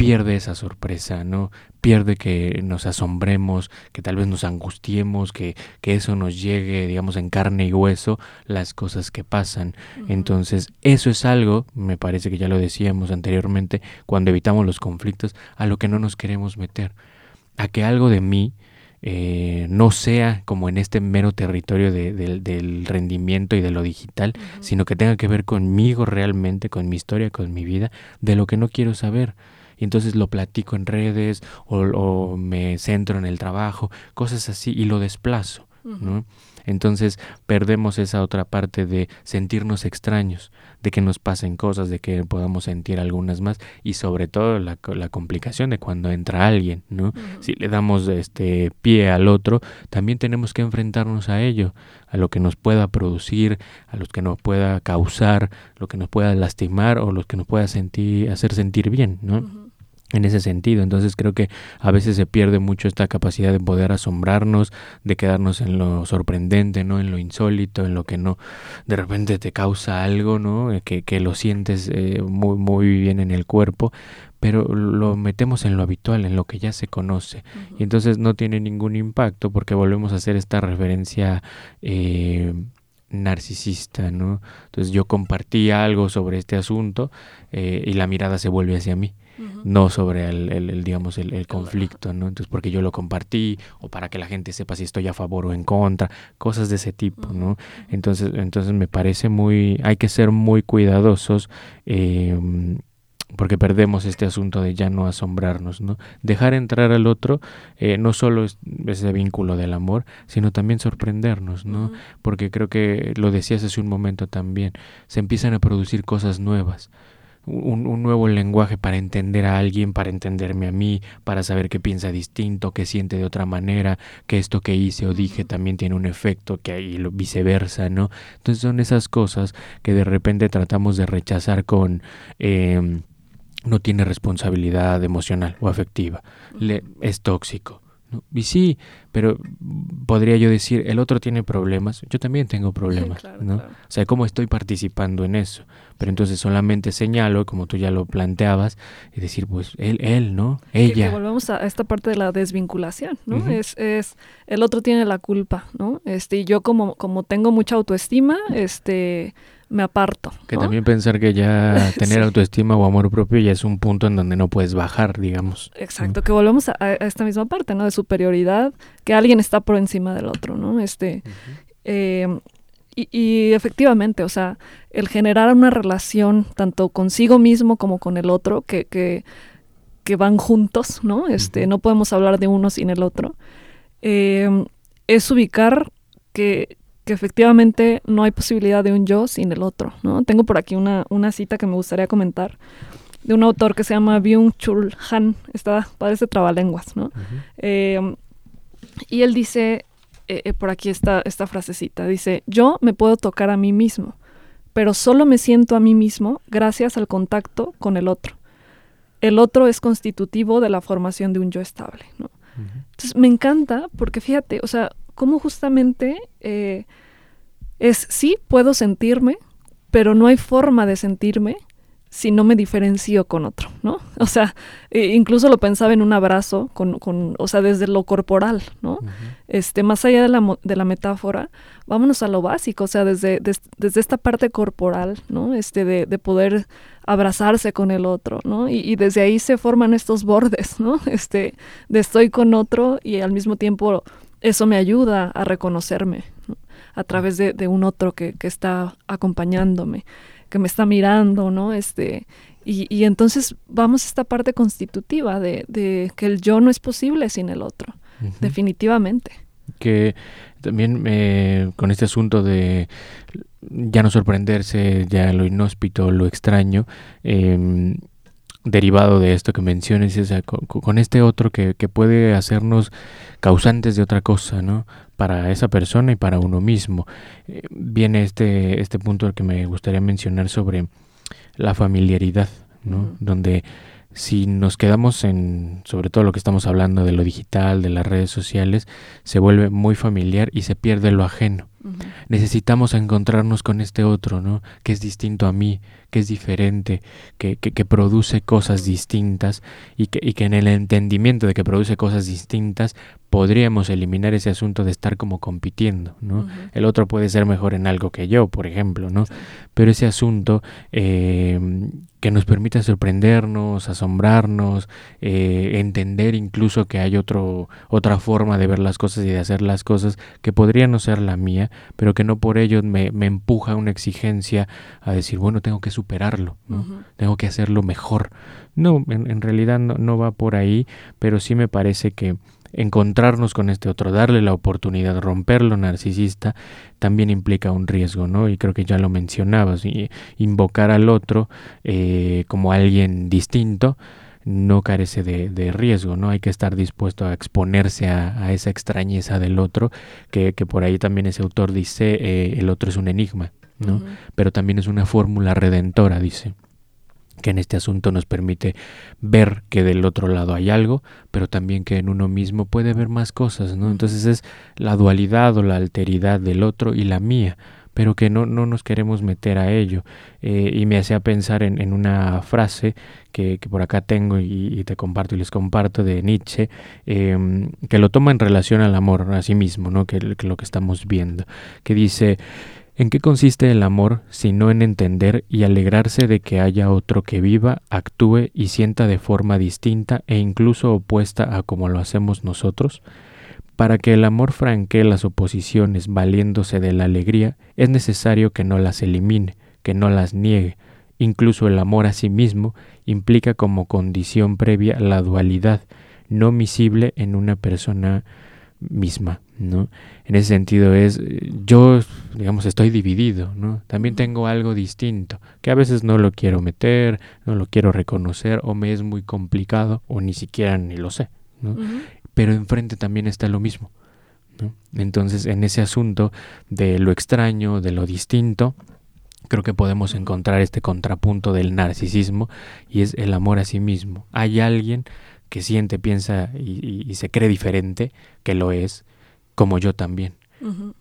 pierde esa sorpresa, ¿no? Pierde que nos asombremos, que tal vez nos angustiemos, que, que eso nos llegue, digamos, en carne y hueso, las cosas que pasan. Entonces, eso es algo, me parece que ya lo decíamos anteriormente, cuando evitamos los conflictos, a lo que no nos queremos meter. A que algo de mí, eh, no sea como en este mero territorio del rendimiento y de lo digital, sino que tenga que ver conmigo realmente, con mi historia, con mi vida, de lo que no quiero saber y entonces lo platico en redes o, me centro en el trabajo, cosas así y lo desplazo, ¿no? Entonces perdemos esa otra parte de sentirnos extraños, de que nos pasen cosas, de que podamos sentir algunas más y sobre todo la, la complicación de cuando entra alguien, ¿no? Si le damos este pie al otro, también tenemos que enfrentarnos a ello, a lo que nos pueda producir, a lo que nos pueda causar, lo que nos pueda lastimar o lo que nos pueda sentir, hacer sentir bien, ¿no? En ese sentido. Entonces creo que a veces se pierde mucho esta capacidad de poder asombrarnos, de quedarnos en lo sorprendente, ¿no? En lo insólito, en lo que no de repente te causa algo, ¿no? Eh, que, que lo sientes eh, muy, muy bien en el cuerpo, pero lo metemos en lo habitual, en lo que ya se conoce. Y entonces no tiene ningún impacto porque volvemos a hacer esta referencia eh, narcisista, ¿no? Entonces yo compartí algo sobre este asunto y la mirada se vuelve hacia mí no sobre el, digamos, el, conflicto, ¿no? Entonces, porque yo lo compartí o para que la gente sepa si estoy a favor o en contra, cosas de ese tipo, ¿no? Entonces, entonces me parece muy, hay que ser muy cuidadosos em, porque perdemos este asunto de ya no asombrarnos, ¿no? Dejar entrar al otro eh, no solo es ese vínculo del amor, sino también sorprendernos, ¿no? Porque creo que lo decías hace un momento también, se empiezan a producir cosas nuevas un, nuevo lenguaje para entender a alguien, para entenderme a mí, para saber qué piensa distinto, qué siente de otra manera, que esto que hice o dije también tiene un efecto, que hay lo viceversa, ¿no? Entonces son esas cosas que de repente tratamos de rechazar con... Em, no tiene responsabilidad emocional o afectiva, Le, es tóxico y sí, pero podría yo decir, el otro tiene problemas, yo también tengo problemas, ¿no? O sea, ¿cómo estoy participando en eso? Pero entonces solamente señalo, como tú ya lo planteabas, y decir, pues él, él, ¿no? Ella. Que, volvemos a esta parte de la desvinculación, ¿no? es, es, el otro tiene la culpa, ¿no? Este, y yo como, como tengo mucha autoestima, este me aparto. Que también pensar que ya tener autoestima o amor propio ya es un punto en donde no puedes bajar, digamos. Exacto, que volvemos a, esta misma parte, ¿no? De superioridad, que alguien está por encima del otro, ¿no? Este, eh, y, efectivamente, o sea, el generar una relación tanto consigo mismo como con el otro, que, que, que van juntos, ¿no? Este, no podemos hablar de uno sin el otro. Eh, es ubicar que que efectivamente no hay posibilidad de un yo sin el otro, ¿no? Tengo por aquí una, una cita que me gustaría comentar de un autor que se llama Byung-Chul Han, está, parece trabalenguas, ¿no? Em, y él dice, eh, eh, por aquí está esta frasecita, dice, yo me puedo tocar a mí mismo, pero solo me siento a mí mismo gracias al contacto con el otro. El otro es constitutivo de la formación de un yo estable, ¿no? Entonces me encanta porque fíjate, o sea, cómo justamente eh, es, sí, puedo sentirme, pero no hay forma de sentirme si no me diferencio con otro, ¿no? O sea, e incluso lo pensaba en un abrazo, con, con o sea, desde lo corporal, ¿no? este, más allá de la, de la, metáfora, vámonos a lo básico, o sea, desde, desde esta parte corporal, ¿no? Este, de, de poder abrazarse con el otro, ¿no? Y, y, desde ahí se forman estos bordes, ¿no? Este, de estoy con otro y al mismo tiempo eso me ayuda a reconocerme a través de, un otro que, está acompañándome, que me está mirando, ¿no? Este, y, entonces vamos a esta parte constitutiva de, que el yo no es posible sin el otro, definitivamente. Que también eh, con este asunto de ya no sorprenderse, ya lo inhóspito, lo extraño, eh, derivado de esto que menciones, con, este otro que, puede hacernos causantes de otra cosa, ¿no? Para esa persona y para uno mismo. Eh, viene este, este punto que me gustaría mencionar sobre la familiaridad, ¿no? Donde si nos quedamos en, sobre todo lo que estamos hablando de lo digital, de las redes sociales, se vuelve muy familiar y se pierde lo ajeno. Necesitamos encontrarnos con este otro, ¿no? Que es distinto a mí, que es diferente, que, que, produce cosas distintas y que, y que en el entendimiento de que produce cosas distintas podríamos eliminar ese asunto de estar como compitiendo, ¿no? El otro puede ser mejor en algo que yo, por ejemplo, ¿no? Pero ese asunto eh, que nos permita sorprendernos, asombrarnos, eh, entender incluso que hay otro, otra forma de ver las cosas y de hacer las cosas que podría no ser la mía, pero que no por ello me, me empuja una exigencia a decir, bueno, tengo que superarlo, ¿no? tengo que hacerlo mejor. No, en, en realidad no, no va por ahí, pero sí me parece que encontrarnos con este otro, darle la oportunidad, romperlo narcisista, también implica un riesgo, ¿no? Y creo que ya lo mencionabas, y invocar al otro eh, como alguien distinto no carece de, riesgo, ¿no? Hay que estar dispuesto a exponerse a, esa extrañeza del otro, que, que, por ahí también ese autor dice, eh, el otro es un enigma, ¿no? Pero también es una fórmula redentora, dice que en este asunto nos permite ver que del otro lado hay algo, pero también que en uno mismo puede haber más cosas, ¿no? Entonces es la dualidad o la alteridad del otro y la mía, pero que no, no nos queremos meter a ello. Eh, y me hacía pensar en, una frase que, por acá tengo y, te comparto y les comparto de Nietzsche, em, que lo toma en relación al amor a sí mismo, ¿no? que, que lo que estamos viendo, que dice, ¿En qué consiste el amor sino en entender y alegrarse de que haya otro que viva, actúe y sienta de forma distinta e incluso opuesta a como lo hacemos nosotros? Para que el amor franquee las oposiciones valiéndose de la alegría, es necesario que no las elimine, que no las niegue. Incluso el amor a sí mismo implica como condición previa la dualidad, no misible en una persona misma. ¿no? En ese sentido es, yo, digamos, estoy dividido, ¿no? También tengo algo distinto, que a veces no lo quiero meter, no lo quiero reconocer, o me es muy complicado, o ni siquiera ni lo sé, ¿no? Pero enfrente también está lo mismo. Entonces, en ese asunto de lo extraño, de lo distinto, creo que podemos encontrar este contrapunto del narcisismo y es el amor a sí mismo. Hay alguien que siente, piensa y, se cree diferente, que lo es, como yo también.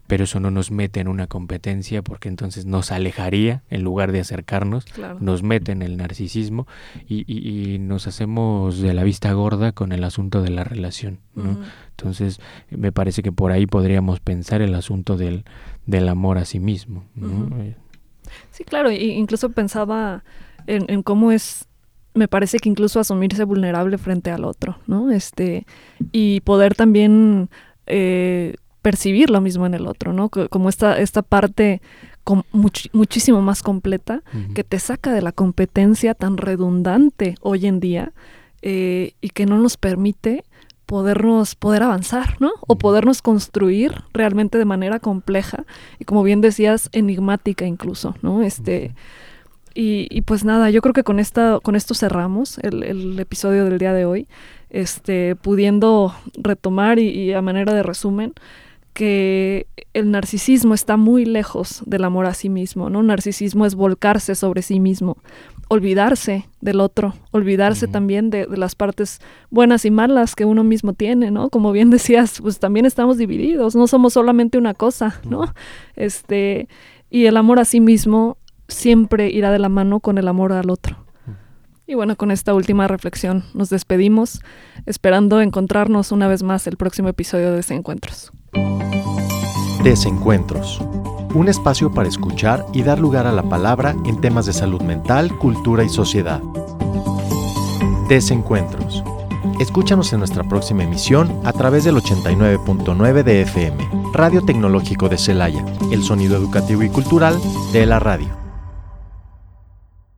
Pero eso no nos mete en una competencia porque entonces nos alejaría en lugar de acercarnos, nos mete en el narcisismo y, nos hacemos de la vista gorda con el asunto de la relación. Entonces me parece que por ahí podríamos pensar el asunto del, del amor a sí mismo. Eh. Sí, claro, incluso pensaba en, en cómo es me parece que incluso asumirse vulnerable frente al otro, ¿no? Este, y poder también eh, percibir lo mismo en el otro, ¿no? Como esta, esta parte muchísimo más completa que te saca de la competencia tan redundante hoy en día eh, y que no nos permite podernos, poder avanzar, ¿no? O podernos construir realmente de manera compleja y como bien decías, enigmática incluso, ¿no? Este, y, pues nada, yo creo que con, esta, con esto cerramos el, episodio del día de hoy, este, pudiendo retomar y, a manera de resumen que el narcisismo está muy lejos del amor a sí mismo, ¿no? Narcisismo es volcarse sobre sí mismo, olvidarse del otro, olvidarse también de, de, las partes buenas y malas que uno mismo tiene, ¿no? Como bien decías, pues también estamos divididos, no somos solamente una cosa, ¿no? Este, y el amor a sí mismo siempre irá de la mano con el amor al otro. Y bueno, con esta última reflexión nos despedimos, esperando encontrarnos una vez más el próximo episodio de Desencuentros. Desencuentros. Un espacio para escuchar y dar lugar a la palabra en temas de salud mental, cultura y sociedad. Desencuentros. Escúchanos en nuestra próxima emisión a través del 89.9 de FM, Radio Tecnológico de Celaya, el sonido educativo y cultural de la radio.